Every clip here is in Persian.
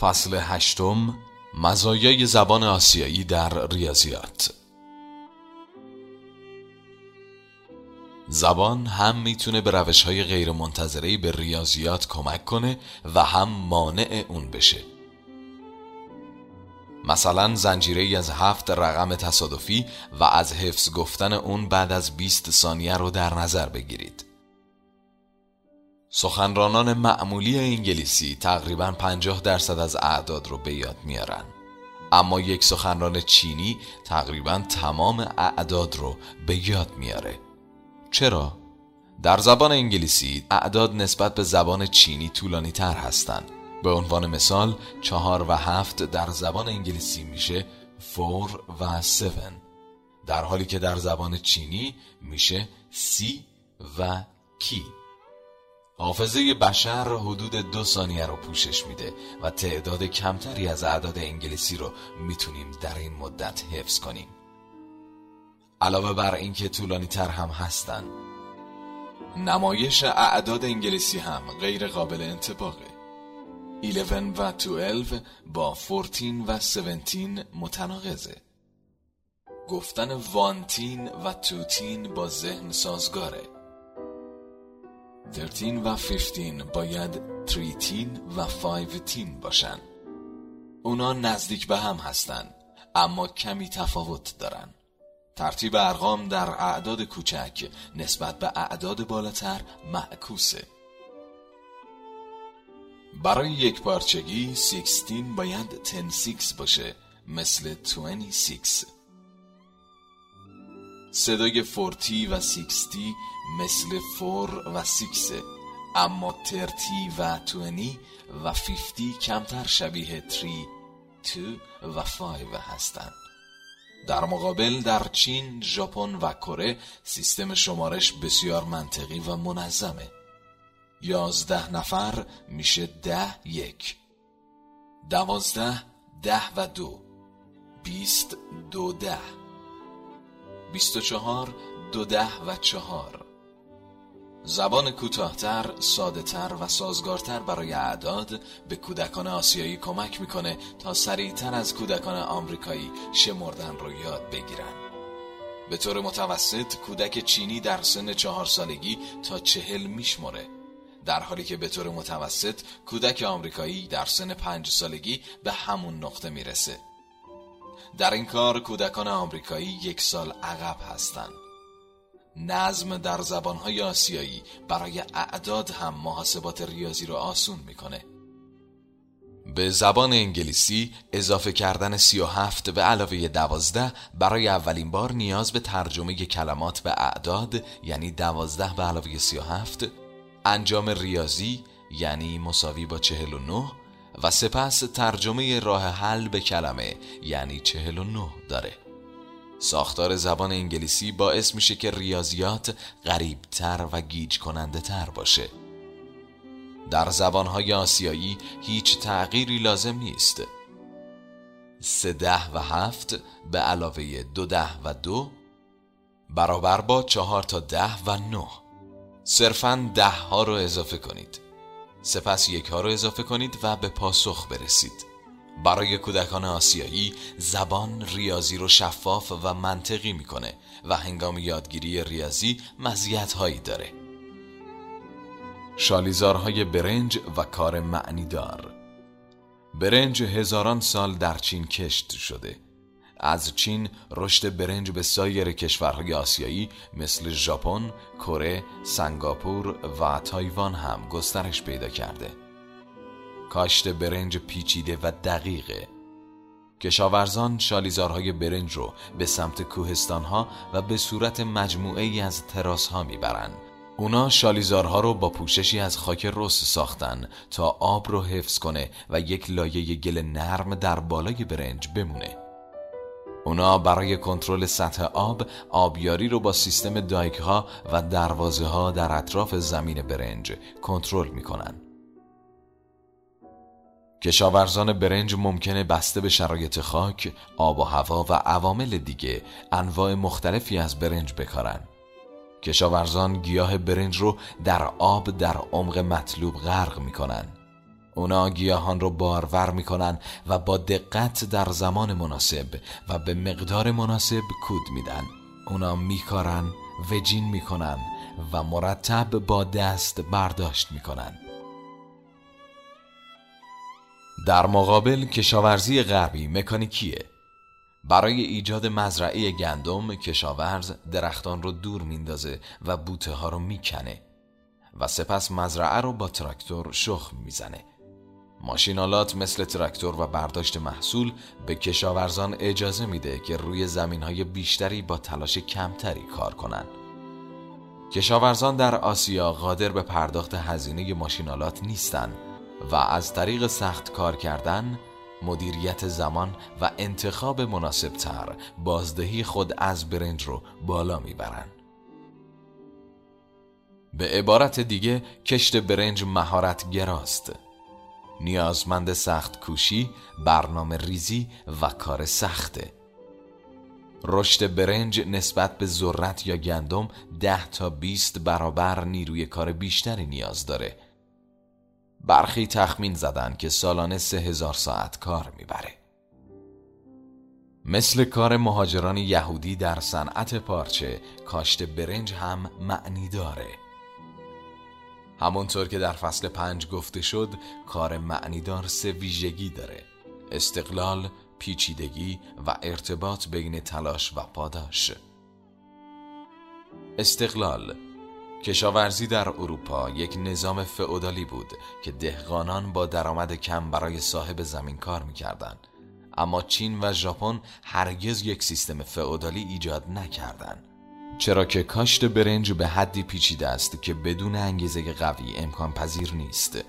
فصل هشتم مزایای زبان آسیایی در ریاضیات. زبان هم می‌تونه به روش های غیر منتظره به ریاضیات کمک کنه و هم مانع اون بشه. مثلا زنجیره از هفت رقم تصادفی و از حفظ گفتن اون بعد از 20 ثانیه رو در نظر بگیرید. سخنرانان معمولی انگلیسی تقریبا 50 درصد از اعداد رو به یاد میارن. اما یک سخنران چینی تقریبا تمام اعداد رو به یاد میاره. چرا؟ در زبان انگلیسی اعداد نسبت به زبان چینی طولانی تر هستند به عنوان مثال چهار و هفت در زبان انگلیسی میشه فور و 7 در حالی که در زبان چینی میشه سی و کی. حافظه بشر حدود دو ثانیه رو پوشش میده و تعداد کمتری از اعداد انگلیسی رو می‌تونیم در این مدت حفظ کنیم. علاوه بر اینکه طولانی تر هم هستن نمایش اعداد انگلیسی هم غیر قابل انتباقه 11 و 12 با 14 و 17 متناقضه. گفتن وانتین و توتین با ذهن سازگاره. 13 و 15 باید 13 و 15 باشن. اونا نزدیک به هم هستن اما کمی تفاوت دارن. ترتیب ارقام در اعداد کوچک نسبت به اعداد بالاتر معکوسه. برای یک پارچگی 16 باید 10 باشه مثل 26 صدای 40 و 60 مثل 4 و 6 اما 30 و 20 و 50 کمتر شبیه 3 2 و 5 هستند در مقابل در چین، ژاپن و کره سیستم شمارش بسیار منطقی و منظمه. یازده نفر میشه ده یک. دوازده ده و دو. بیست دو ده. بیست و چهار دو ده و چهار. زبان کوتاهتر، سادهتر و سازگارتر برای اعداد به کودکان آسیایی کمک می‌کنه تا سریعتر از کودکان آمریکایی شمردن رو یاد بگیرن. به طور متوسط کودک چینی در سن چهار سالگی تا چهل میشمره. در حالی که به طور متوسط کودک آمریکایی در سن پنج سالگی به همون نقطه می‌رسه. در این کار کودکان آمریکایی یک سال عقب هستند. نظم در زبانهای آسیایی برای اعداد هم محاسبات ریاضی رو آسون می‌کنه به زبان انگلیسی اضافه کردن سی و هفت به علاوه دوازده برای اولین بار نیاز به ترجمه کلمات به اعداد یعنی دوازده به علاوه سی و هفت انجام ریاضی یعنی مساوی با چهل و سپس ترجمه راه حل به کلمه یعنی چهل و نه داره. ساختار زبان انگلیسی باعث میشه که ریاضیات غریبتر و گیج کننده تر باشه. در زبانهای آسیایی هیچ تغییری لازم نیست. سه ده و هفت به علاوه دو ده و دو برابر با چهار تا ده و نه. صرفا ده ها رو اضافه کنید. سپس یک ها رو اضافه کنید و به پاسخ برسید. برای کودکان آسیایی زبان ریاضی رو شفاف و منطقی می‌کنه و هنگام یادگیری ریاضی مزیت هایی داره. شالیزارهای برنج و کار معنی دار برنج هزاران سال در چین کشت شده. از چین رشد برنج به سایر کشورهای آسیایی مثل ژاپن، کره، سنگاپور و تایوان هم گسترش پیدا کرده. کاشت برنج پیچیده و دقیقه. کشاورزان شالیزارهای برنج رو به سمت کوهستانها و به صورت مجموعه ای از تراس ها می‌برن اونا شالیزارها رو با پوششی از خاک رس ساختن تا آب رو حفظ کنه و یک لایه گل نرم در بالای برنج بمونه. اونا برای کنترل سطح آب آبیاری رو با سیستم دایک ها و دروازه ها در اطراف زمین برنج کنترل می‌کنن کشاورزان برنج ممکنه بسته به شرایط خاک، آب و هوا و عوامل دیگه انواع مختلفی از برنج بکارن. کشاورزان گیاه برنج رو در آب در عمق مطلوب غرق می‌کنن. اونا گیاهان رو بارور می‌کنن و با دقت در زمان مناسب و به مقدار مناسب کود میدن. اونا میکارن وجین می‌کنن و مرتب با دست برداشت می‌کنن. در مقابل کشاورزی غربی مکانیکیه. برای ایجاد مزرعه گندم کشاورز درختان رو دور میندازه و بوته ها رو می‌کنه و سپس مزرعه رو با تراکتور شخم می‌زنه. ماشینالات مثل تراکتور و برداشت محصول به کشاورزان اجازه میده که روی زمین های بیشتری با تلاش کمتری کار کنند. کشاورزان در آسیا قادر به پرداخت هزینه ماشینالات نیستند و از طریق سخت کار کردن مدیریت زمان و انتخاب مناسب تر بازدهی خود از برنج رو بالا می‌برند. به عبارت دیگه کشت برنج مهارت گراست نیازمند سخت کوشی، برنامه ریزی و کار سخته. رشد برنج نسبت به ذرت یا گندم ده تا 20 برابر نیروی کار بیشتری نیاز داره. برخی تخمین زدن که سالانه سه هزار ساعت کار می‌بره. مثل کار مهاجران یهودی در صنعت پارچه کاشت برنج هم معنی داره. همونطور که در فصل پنج گفته شد کار معنیدار سه ویژگی داره. استقلال، پیچیدگی و ارتباط بین تلاش و پاداش. استقلال کشاورزی در اروپا یک نظام فئودالی بود که دهقانان با درآمد کم برای صاحب زمین کار می‌کردند. اما چین و ژاپن هرگز یک سیستم فئودالی ایجاد نکردند. چرا که کاشت برنج به حدی پیچیده است که بدون انگیزه قوی امکان پذیر نیست.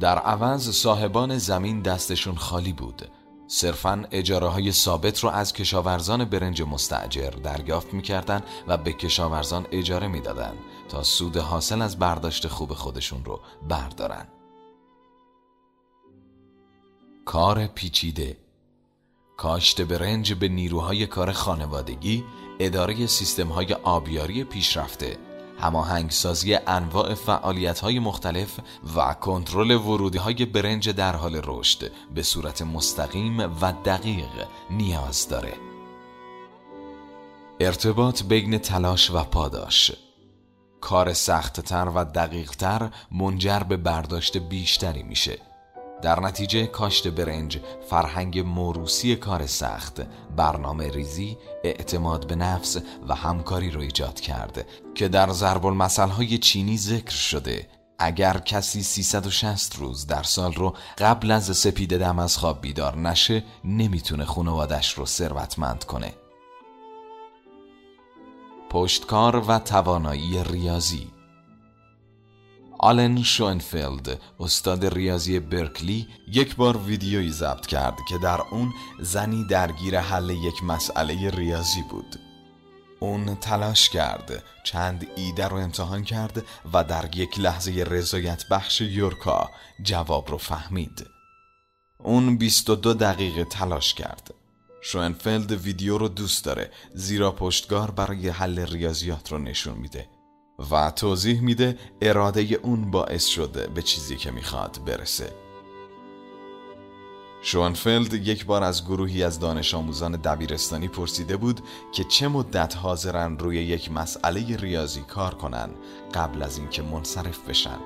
در عوض صاحبان زمین دستشون خالی بود. صرفا اجاره های ثابت رو از کشاورزان برنج مستعجر دریافت می‌کردن و به کشاورزان اجاره می‌دادن تا سود حاصل از برداشت خوب خودشون رو بردارن. کار پیچیده. کاشت برنج به نیروهای کار خانوادگی اداره سیستم های آبیاری پیشرفته هماهنگسازی انواع فعالیت های مختلف و کنترل ورودی های برنج در حال رشد به صورت مستقیم و دقیق نیاز داره. ارتباط بین تلاش و پاداش. کار سختتر و دقیقتر منجر به برداشت بیشتری میشه. در نتیجه کاشت برنج فرهنگ موروسی کار سخت. برنامه ریزی اعتماد به نفس و همکاری رو ایجاد کرده که در ضرب های چینی ذکر شده. اگر کسی 360 روز در سال رو قبل از سپید دم از خواب بیدار نشه نمی‌تونه خانوادش رو ثروتمند کنه. پشتکار و توانایی ریاضی آلن شوینفیلد استاد ریاضی برکلی یک بار ویدیویی ضبط کرد که در اون زنی درگیر حل یک مسئله ریاضی بود. اون تلاش کرد چند ایده رو امتحان کرد و در یک لحظه رضایت بخش یورکا جواب رو فهمید. اون 22 دقیقه تلاش کرد. شوینفیلد ویدیو رو دوست داره زیرا پشتکار برای حل ریاضیات رو نشون میده. و توضیح میده اراده اون باعث شده به چیزی که می‌خواد برسه. شوانفلد یک بار از گروهی از دانش آموزان دبیرستانی پرسیده بود که چه مدت حاضرن روی یک مسئله ریاضی کار کنن قبل از اینکه منصرف بشن؟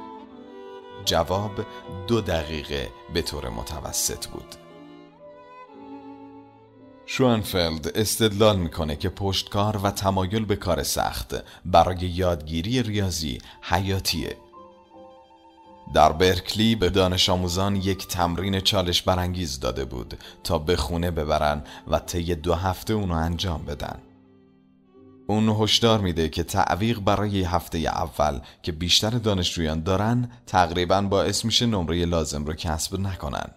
جواب دو دقیقه به طور متوسط بود. شوانفلد استدلال می‌کنه که پشتکار و تمایل به کار سخت برای یادگیری ریاضی حیاتیه. در برکلی به دانش آموزان یک تمرین چالش برانگیز داده بود تا به خونه ببرن و طی دو هفته اونو انجام بدن. اون هشدار میده که تعویق برای هفته اول که بیشتر دانشجویان دارن تقریبا باعث میشه نمره لازم رو کسب نکنن.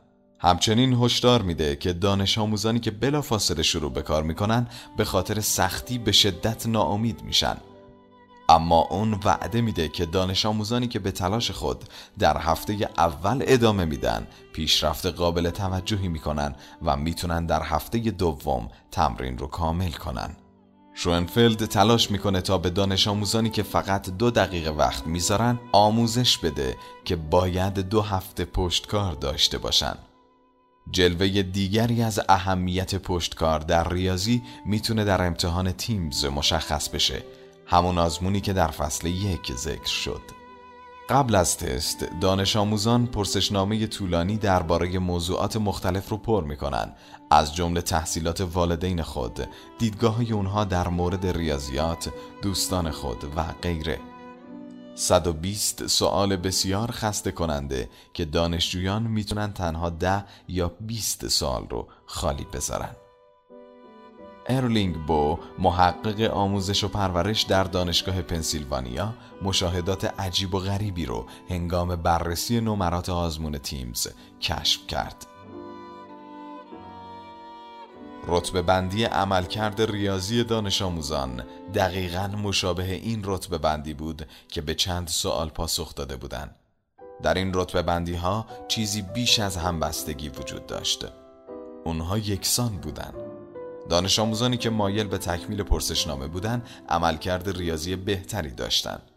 همچنین هشدار میده که دانش آموزانی که بلافاصله شروع به کار می‌کنن به خاطر سختی به شدت ناامید میشن. اما اون وعده میده که دانش آموزانی که به تلاش خود در هفته اول ادامه میدن پیشرفت قابل توجهی می‌کنن و می‌تونن در هفته دوم تمرین رو کامل کنن. شوئنفلد تلاش می‌کنه تا به دانش آموزانی که فقط دو دقیقه وقت می‌ذارن آموزش بده که باید دو هفته پشتکار داشته باشن. جلوه دیگری از اهمیت پشتکار در ریاضی می‌تونه در امتحان تیمز مشخص بشه. همون آزمونی که در فصل یک ذکر شد. قبل از تست دانش آموزان پرسشنامه طولانی درباره موضوعات مختلف رو پر می‌کنن. از جمله تحصیلات والدین خود دیدگاه های اونها در مورد ریاضیات دوستان خود و غیره. 120 سوال بسیار خسته کننده که دانشجویان می‌تونن تنها 10 یا 20 سوال رو خالی بذارن ارلینگ بو محقق آموزش و پرورش در دانشگاه پنسیلوانیا مشاهدات عجیب و غریبی رو هنگام بررسی نمرات آزمون تیمز کشف کرد. رتبه بندی عملکرد ریاضی دانش آموزان دقیقا مشابه این رتبه بندی بود که به چند سوال پاسخ داده بودند. در این رتبه بندی ها چیزی بیش از همبستگی وجود داشت. اونها یکسان بودند. دانش آموزانی که مایل به تکمیل پرسشنامه بودند عملکرد ریاضی بهتری داشتند.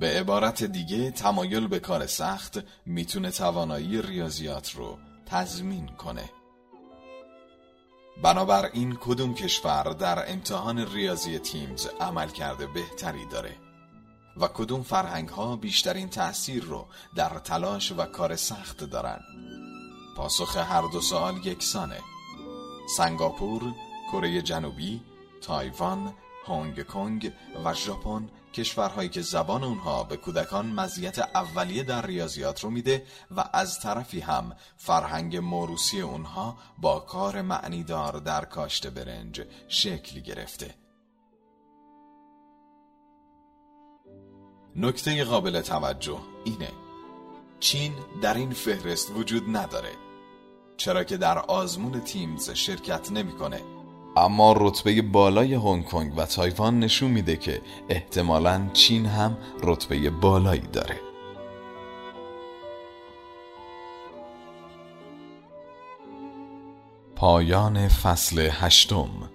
به عبارت دیگه تمایل به کار سخت می‌تونه توانایی ریاضیات رو تضمین کنه. بنابراین کدوم کشور در امتحان ریاضی تیمز عمل کرده بهتری داره و کدوم فرهنگ ها بیشترین تأثیر رو در تلاش و کار سخت دارن؟ پاسخ هر دو سوال یکسانه. سنگاپور، کره جنوبی، تایوان، هنگ کنگ و ژاپن کشورهایی که زبان اونها به کودکان مزیت اولیه در ریاضیات رو میده و از طرفی هم فرهنگ موروسی اونها با کار معنیدار در کاشت برنج شکلی گرفته. نکته قابل توجه اینه چین در این فهرست وجود نداره. چرا که در آزمون تیمز شرکت نمی‌کنه. اما رتبه بالای هنگ کنگ و تایوان نشون میده که احتمالا چین هم رتبه بالایی داره. پایان فصل هشتم.